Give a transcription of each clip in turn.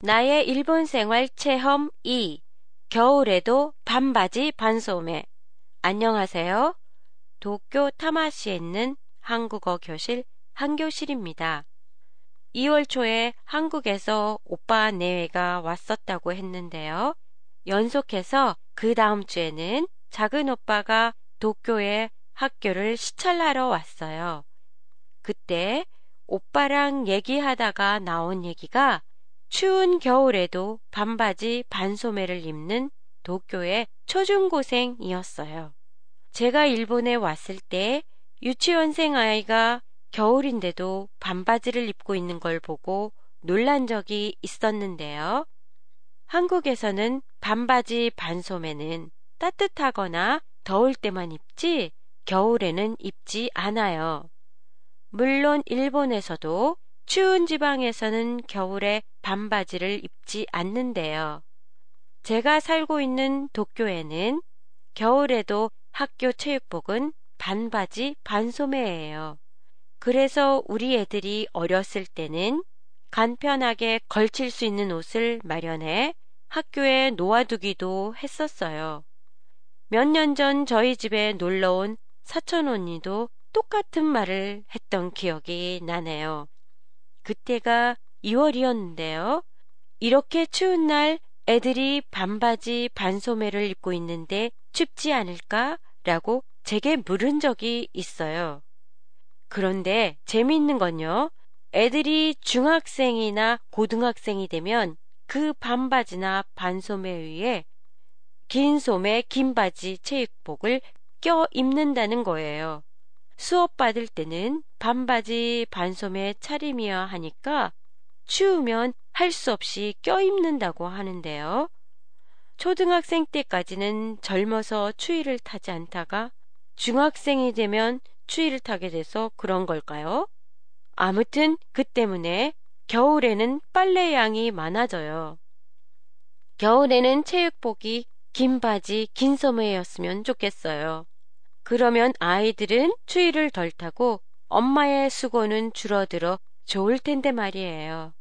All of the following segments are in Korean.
나의 일본 생활 체험 2. 겨울에도 반바지 반소매. 안녕하세요. 도쿄 타마시에 있는 한국어 교실 한교실입니다. 2월 초에 한국에서 오빠 내외가 왔었다고 했는데요. 연속해서 그 다음 주에는 작은 오빠가 도쿄에 학교를 시찰하러 왔어요. 그때 오빠랑 얘기하다가 나온 얘기가 추운 겨울에도 반바지 반소매를 입는 도쿄의 초중고생이었어요. 제가 일본에 왔을 때 유치원생 아이가 겨울인데도 반바지를 입고 있는 걸 보고 놀란 적이 있었는데요. 한국에서는 반바지 반소매는 따뜻하거나 더울 때만 입지 겨울에는 입지 않아요. 물론 일본에서도 추운 지방에서는 겨울에 반바지를 입지 않는데요. 제가 살고 있는 도쿄에는 겨울에도 학교 체육복은 반바지 반소매예요. 그래서 우리 애들이 어렸을 때는 간편하게 걸칠 수 있는 옷을 마련해 학교에 놓아두기도 했었어요. 몇 년 전 저희 집에 놀러 온 사촌 언니도 똑같은 말을 했던 기억이 나네요. 그때가 2월이었는데요. 이렇게 추운 날 애들이 반바지 반소매를 입고 있는데 춥지 않을까? 라고 제게 물은 적이 있어요. 그런데 재미있는 건요. 애들이 중학생이나 고등학생이 되면 그 반바지나 반소매 위에 긴 소매, 긴 바지, 체육복을 껴 입는다는 거예요. 수업 받을 때는 반바지, 반소매 차림이야 하니까 추우면 할 수 없이 껴입는다고 하는데요. 초등학생 때까지는 젊어서 추위를 타지 않다가 중학생이 되면 추위를 타게 돼서 그런 걸까요? 아무튼 그 때문에 겨울에는 빨래 양이 많아져요. 겨울에는 체육복이 긴 바지, 긴 소매였으면 좋겠어요. 그러면 아이들은 추위를 덜 타고 엄마의 수고는 줄어들어 좋을 텐데 말이에요.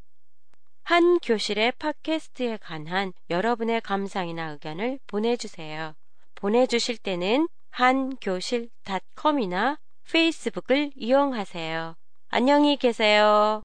한 교실의 팟캐스트에 관한 여러분의 감상이나 의견을 보내주세요. 보내주실 때는 한교실닷컴이나 페이스북을 이용하세요. 안녕히 계세요.